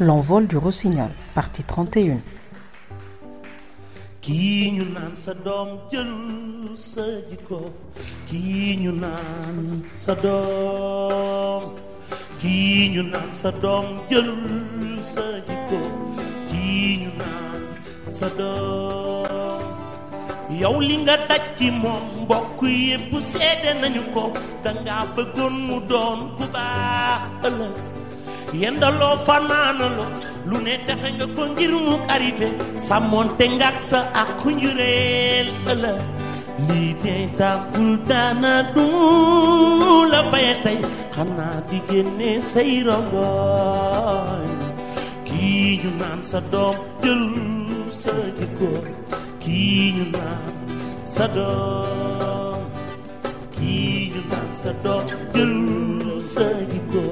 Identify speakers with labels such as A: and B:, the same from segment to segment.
A: L'envol du rossignol, partie 31.
B: kii ñu naan sa doom jël sa jikko. Kii ñu naan sa doom. Kii ñu naan sa doom jël sa jikko. Kii ñu naan sa doom yow li nga daj ci moom mbokk yépp seede nañu ko. Danga bëggoon mu doon ku baax ëllëg. Yendaloo fanaanaloo lu ne defe nga ko ngir mu arrivé. Sàmmoonte nga ak sa ak njureel ëllëg. Lii de taxul daana du la faye tey. Xanaa di génne say rongoñ kii ñu naan sa doom jël sa jikko. Kii ñu naan sa doom kii naan sa doom jël sa jikko.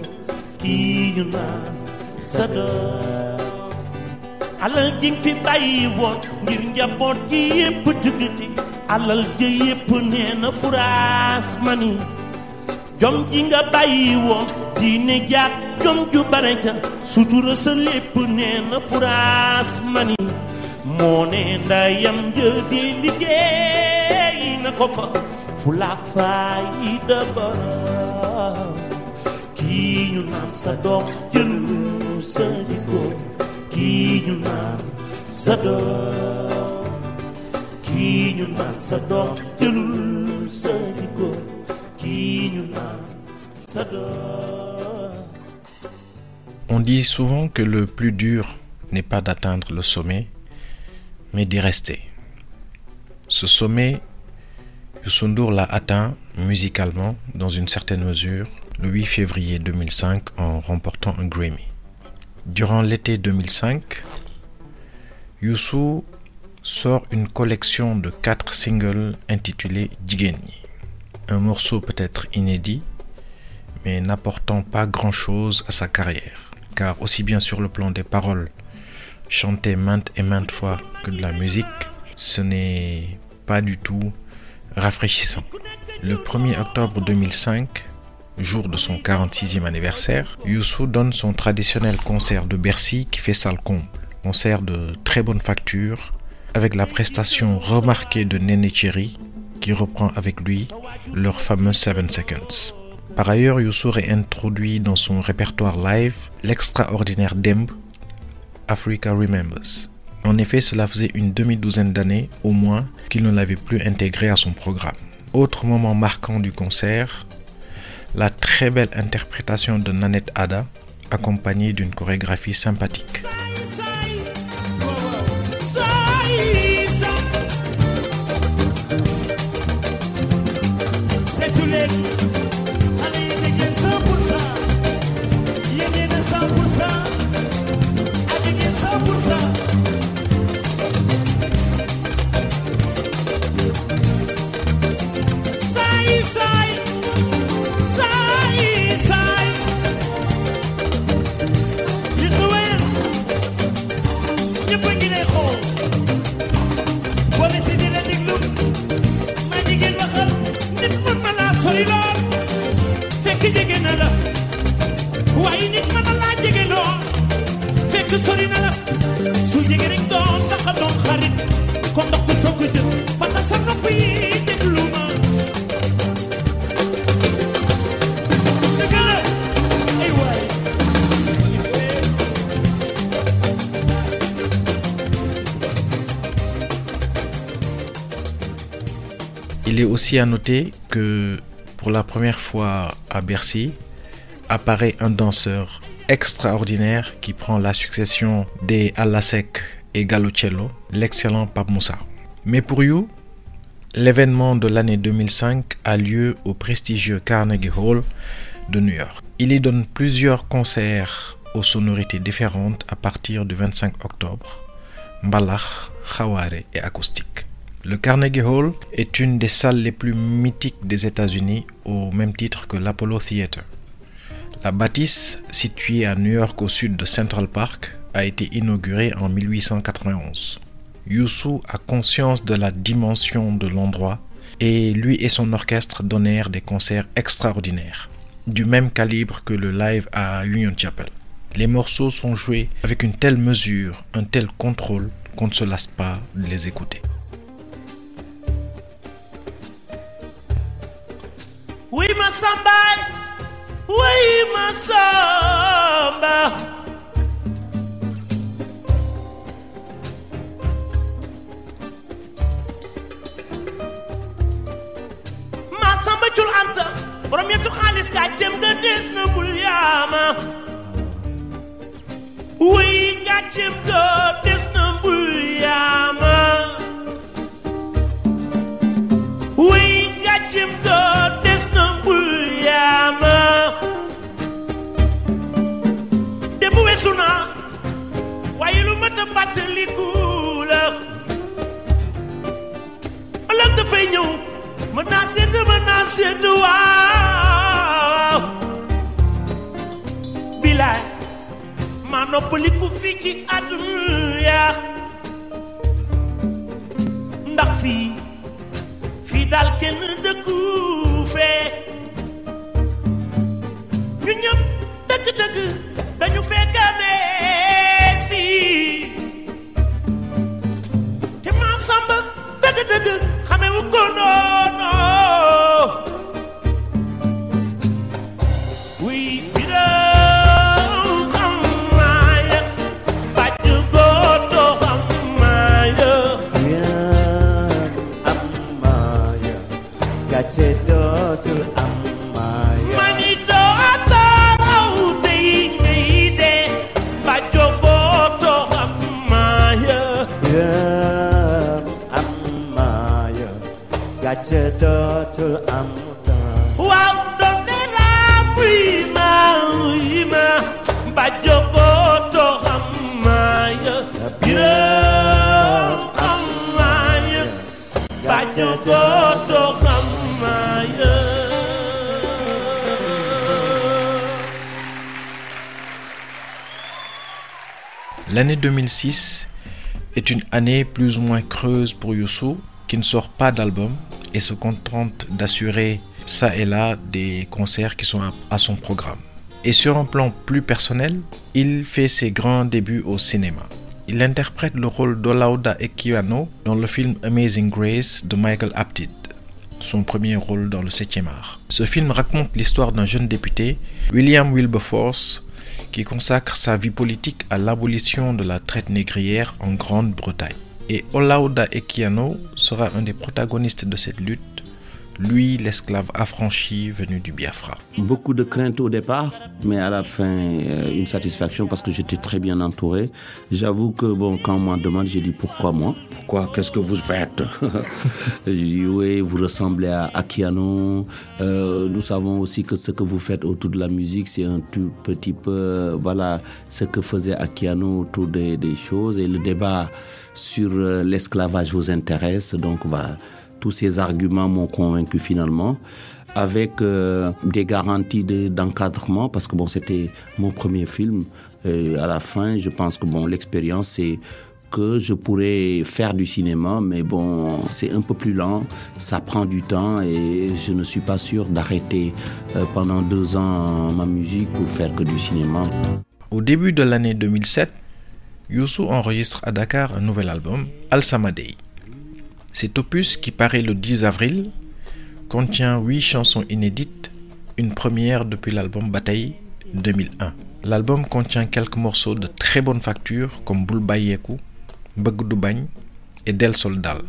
B: Kii naan sa doom. Alal ji fi bàyyi woon ngir njaboot ji yépp juggati alal ji yépp nee na furaas mani. Jom ji nga bàyyi woon diine jaat jom ju bare ja. Sutura sa lépp nee na furaas mani. Moo ne ndayam jë di liggéey na ko fa fulaak faayida borom kii ñu naan sa doom jël sa jikko. Kii ñu naan sa doom kii ñu naan sa doom jëlul sa jikko. Kii ñu sa
C: On dit souvent que le plus dur n'est pas d'atteindre le sommet, mais d'y rester. Ce sommet, Youssou N'Dour l'a atteint musicalement dans une certaine mesure le 8 février 2005 en remportant un Grammy. Durant l'été 2005, Youssou sort une collection de quatre singles intitulés Jigeni. Un morceau peut-être inédit, mais n'apportant pas grand-chose à sa carrière, car aussi bien sur le plan des paroles, chantées maintes et maintes fois que de la musique, ce n'est pas du tout rafraîchissant. Le 1er octobre 2005, jour de son 46e anniversaire, Youssou donne son traditionnel concert de Bercy qui fait salle comble. Concert de très bonne facture, avec la prestation remarquée de Nene Cherry, qui reprend avec lui leur fameux 7 Seconds. Par ailleurs, Youssou réintroduit dans son répertoire live l'extraordinaire Demb, Africa Remembers. En effet, cela faisait une demi-douzaine d'années au moins qu'il ne l'avait plus intégré à son programme. Autre moment marquant du concert, la très belle interprétation de Nanette Ada, accompagnée d'une chorégraphie sympathique. Il est aussi à noter que pour la première fois à Bercy apparaît un danseur extraordinaire qui prend la succession des Alasek et Galocello, l'excellent Pape Moussa. Mais pour You, l'événement de l'année 2005 a lieu au prestigieux Carnegie Hall de New York. Il y donne plusieurs concerts aux sonorités différentes à partir du 25 octobre, Mbalach, Khaware et acoustique. Le Carnegie Hall est une des salles les plus mythiques des États-Unis au même titre que l'Apollo Theater. La bâtisse, située à New York au sud de Central Park, a été inaugurée en 1891. Youssou a conscience de la dimension de l'endroit et lui et son orchestre donnèrent des concerts extraordinaires. du même calibre que le live à Union Chapel. Les morceaux sont joués avec une telle mesure, un tel contrôle qu'on ne se lasse pas de les écouter.
B: Oui, ma samba, oui, ma samba. Ma samba cul anta, borom yettu xaalis ka jëm nga des na bul yaama. Oui, nga jëm nga des na bul. Fàttaliku la. ëllëg dafay ñëw mën naa sedd mën naa sedd waaw bilaay ci ndax kenn dañu fekkane si
D: gàcce dootul
B: waaw ma ma xam ya biram ya xam ya
C: L'année 2006 est une année plus ou moins creuse pour Youssou, qui ne sort pas d'album et se contente d'assurer ça et là des concerts qui sont à- son programme. Et sur un plan plus personnel, il fait ses grands débuts au cinéma. Il interprète le rôle d'Olauda Equiano dans le film Amazing Grace de Michael Apted, son premier rôle dans le 7e art. Ce film raconte l'histoire d'un jeune député, William Wilberforce, qui consacre sa vie politique à l'abolition de la traite négrière en Grande-Bretagne. Et Olauda Equiano sera un des protagonistes de cette lutte, lui l'esclave affranchi venu du Biafra.
E: Beaucoup de craintes au départ, mais à la fin, euh, une satisfaction parce que j'étais très bien entouré. J'avoue que, bon, quand on m'en demande, j'ai dit pourquoi moi? Pourquoi? Qu'est-ce que vous faites? J'ai dit oui, vous ressemblez à Akiano. Euh, nous savons aussi que ce que vous faites autour de la musique, c'est un tout petit peu, euh, voilà, ce que faisait Akiano autour des, choses. Et le débat sur l'esclavage vous intéresse, donc voilà. Tous ces arguments m'ont convaincu finalement, avec euh, des garanties de- d'encadrement, parce que bon, c'était mon premier film. Et à la fin, je pense que bon, l'expérience, c'est que je pourrais faire du cinéma, mais bon, c'est un peu plus lent, ça prend du temps et je ne suis pas sûr d'arrêter euh, pendant deux ans ma musique pour faire que du cinéma.
C: Au début de l'année 2007, Youssou enregistre à Dakar un nouvel album, Al Samadei. Cet opus, qui paraît le 10 avril, contient 8 chansons inédites, une première depuis l'album Bataille 2001. L'album contient quelques morceaux de très bonne facture comme Bul Bayeku, Bëgg du Bañ et Del Soldal.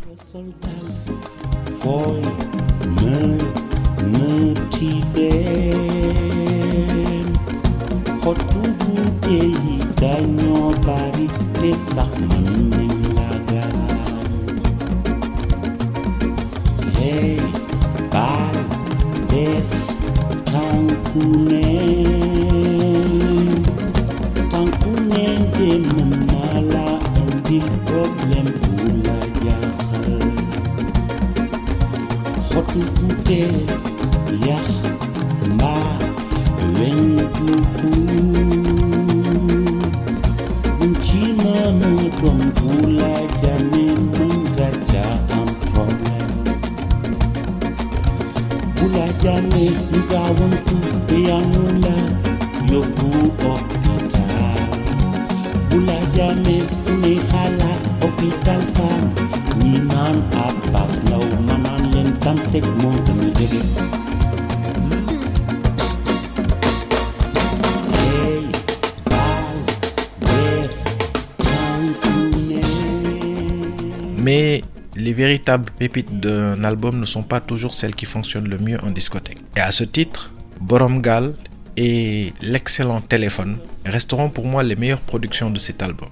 C: Mais les véritables pépites d'un album ne sont pas toujours celles qui fonctionnent le mieux en discothèque. Et à ce titre, Borom Gal et l'excellent Téléphone resteront pour moi les meilleures productions de cet album,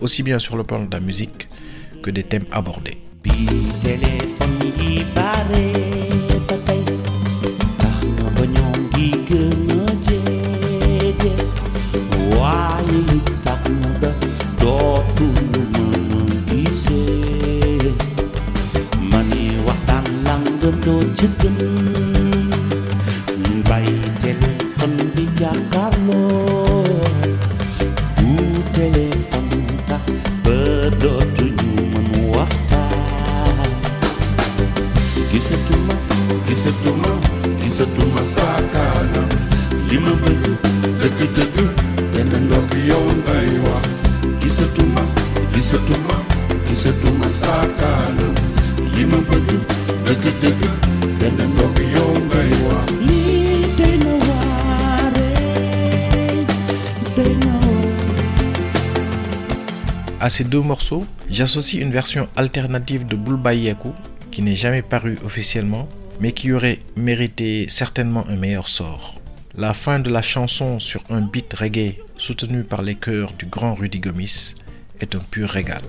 C: aussi bien sur le plan de la musique que des thèmes abordés.
B: Bàyyi téléphone bi jàkkaarloo bu téléphone tax ba dootuñu mën waxtaan gisatuma gisatuma gisatuma saakaanam li ma bëgg dëgg dëgg benn ndox yow ngay wax gisatuma gisatuma gisatuma saakaanam li ma bëgg dëgg dëgg benn ndox yow ngay wax
C: À ces deux morceaux, j'associe une version alternative de Bulba Yeku qui n'est jamais parue officiellement, mais qui aurait mérité certainement un meilleur sort. La fin de la chanson sur un beat reggae soutenu par les chœurs du grand Rudy Gomis est un pur régal.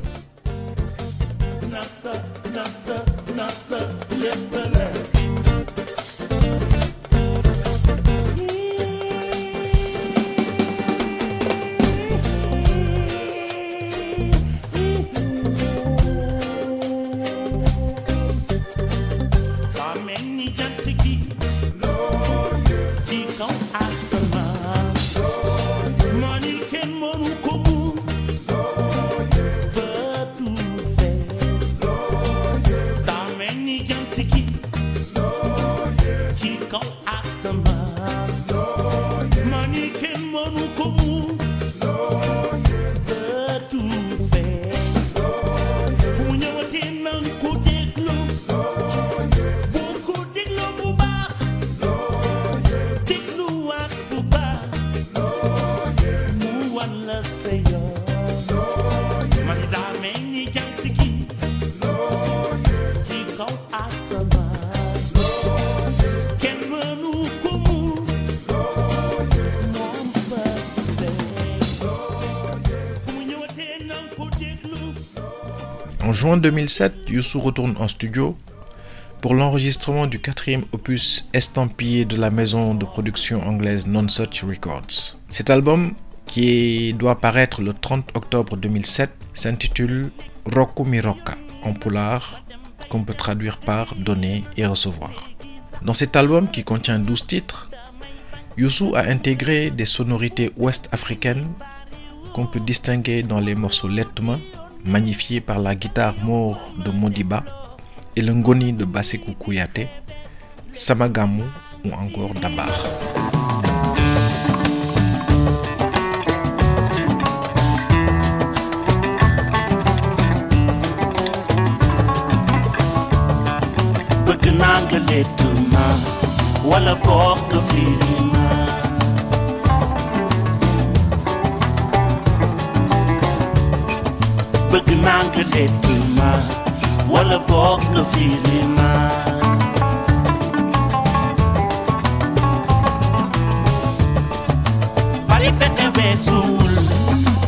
C: Juin 2007, Youssou retourne en studio pour l'enregistrement du quatrième opus estampillé de la maison de production anglaise Non Such Records. Cet album, qui doit paraître le 30 octobre 2007, s'intitule Roku Miroka en poulard, qu'on peut traduire par donner et recevoir. Dans cet album qui contient 12 titres, Youssou a intégré des sonorités ouest-africaines qu'on peut distinguer dans les morceaux Letma, magnifié par la guitare mort de Modiba, et le Ngoni de Basekou Kouyaté, Samagamu ou encore Dabar.
B: Ma bëgg naa nga lett ma wala boog nga firi ma bari pexe weesuwul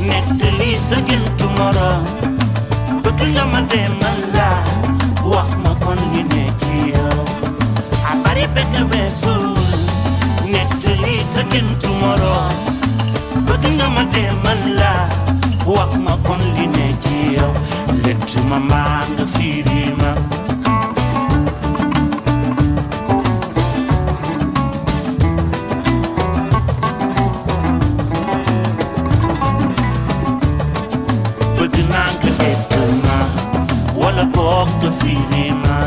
B: nettali sa géntu moroom bëgg nga ma demal la wax ma kon li ne ci yow a bari pexe weesuwul nettali sa géntu moroom bëgg nga ma demal la wax ma kon li ne ci yow lett ma maa nga fiiri ma bëgg naa nga lett ma wala boog nga fiiri ma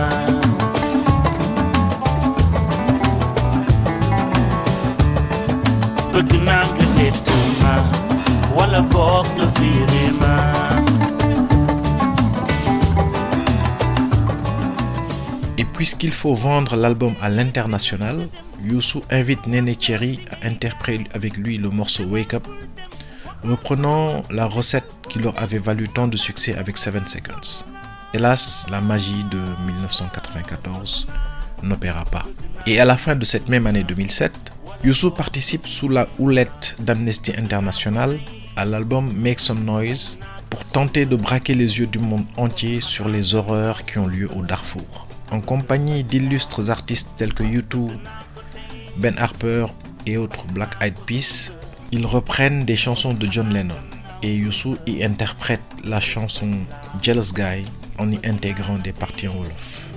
B: bëgg naa nga lett ma
C: Et puisqu'il faut vendre l'album à l'international, Youssou invite Nene Thierry à interpréter avec lui le morceau Wake Up, reprenant la recette qui leur avait valu tant de succès avec 7 Seconds. Hélas, la magie de 1994 n'opéra pas. Et à la fin de cette même année 2007, Youssou participe sous la houlette d'Amnesty International à l'album Make Some Noise pour tenter de braquer les yeux du monde entier sur les horreurs qui ont lieu au Darfour. En compagnie d'illustres artistes tels que U2, Ben Harper et autres Black Eyed Peas, ils reprennent des chansons de John Lennon et Youssou y interprète la chanson Jealous Guy en y intégrant des parties en Wolof.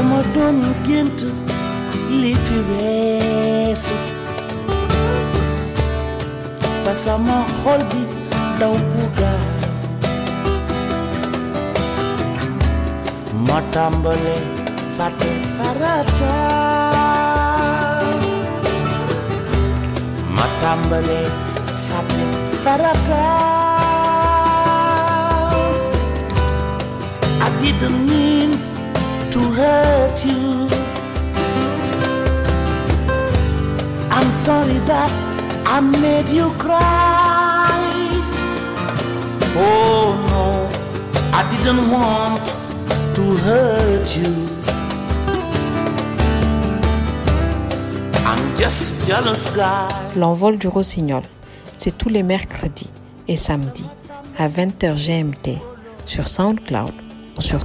B: Ramadhani ugento lifireso pasama holbi daubuga matambale fate farata. Matambale fate farata. I didn't mean to hurt you. I'm sorry that I made you cry. Oh no, I didn't want to hurt you. I'm just jealous guy.
A: L'envol du rossignol, c'est tous les mercredis et samedis à 20h GMT sur SoundCloud ou sur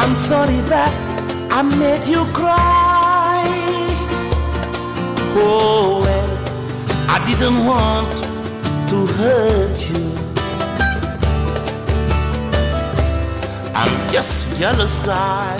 B: I'm sorry that I made you cry. Oh well, I didn't want to hurt you. I'm just jealous guy.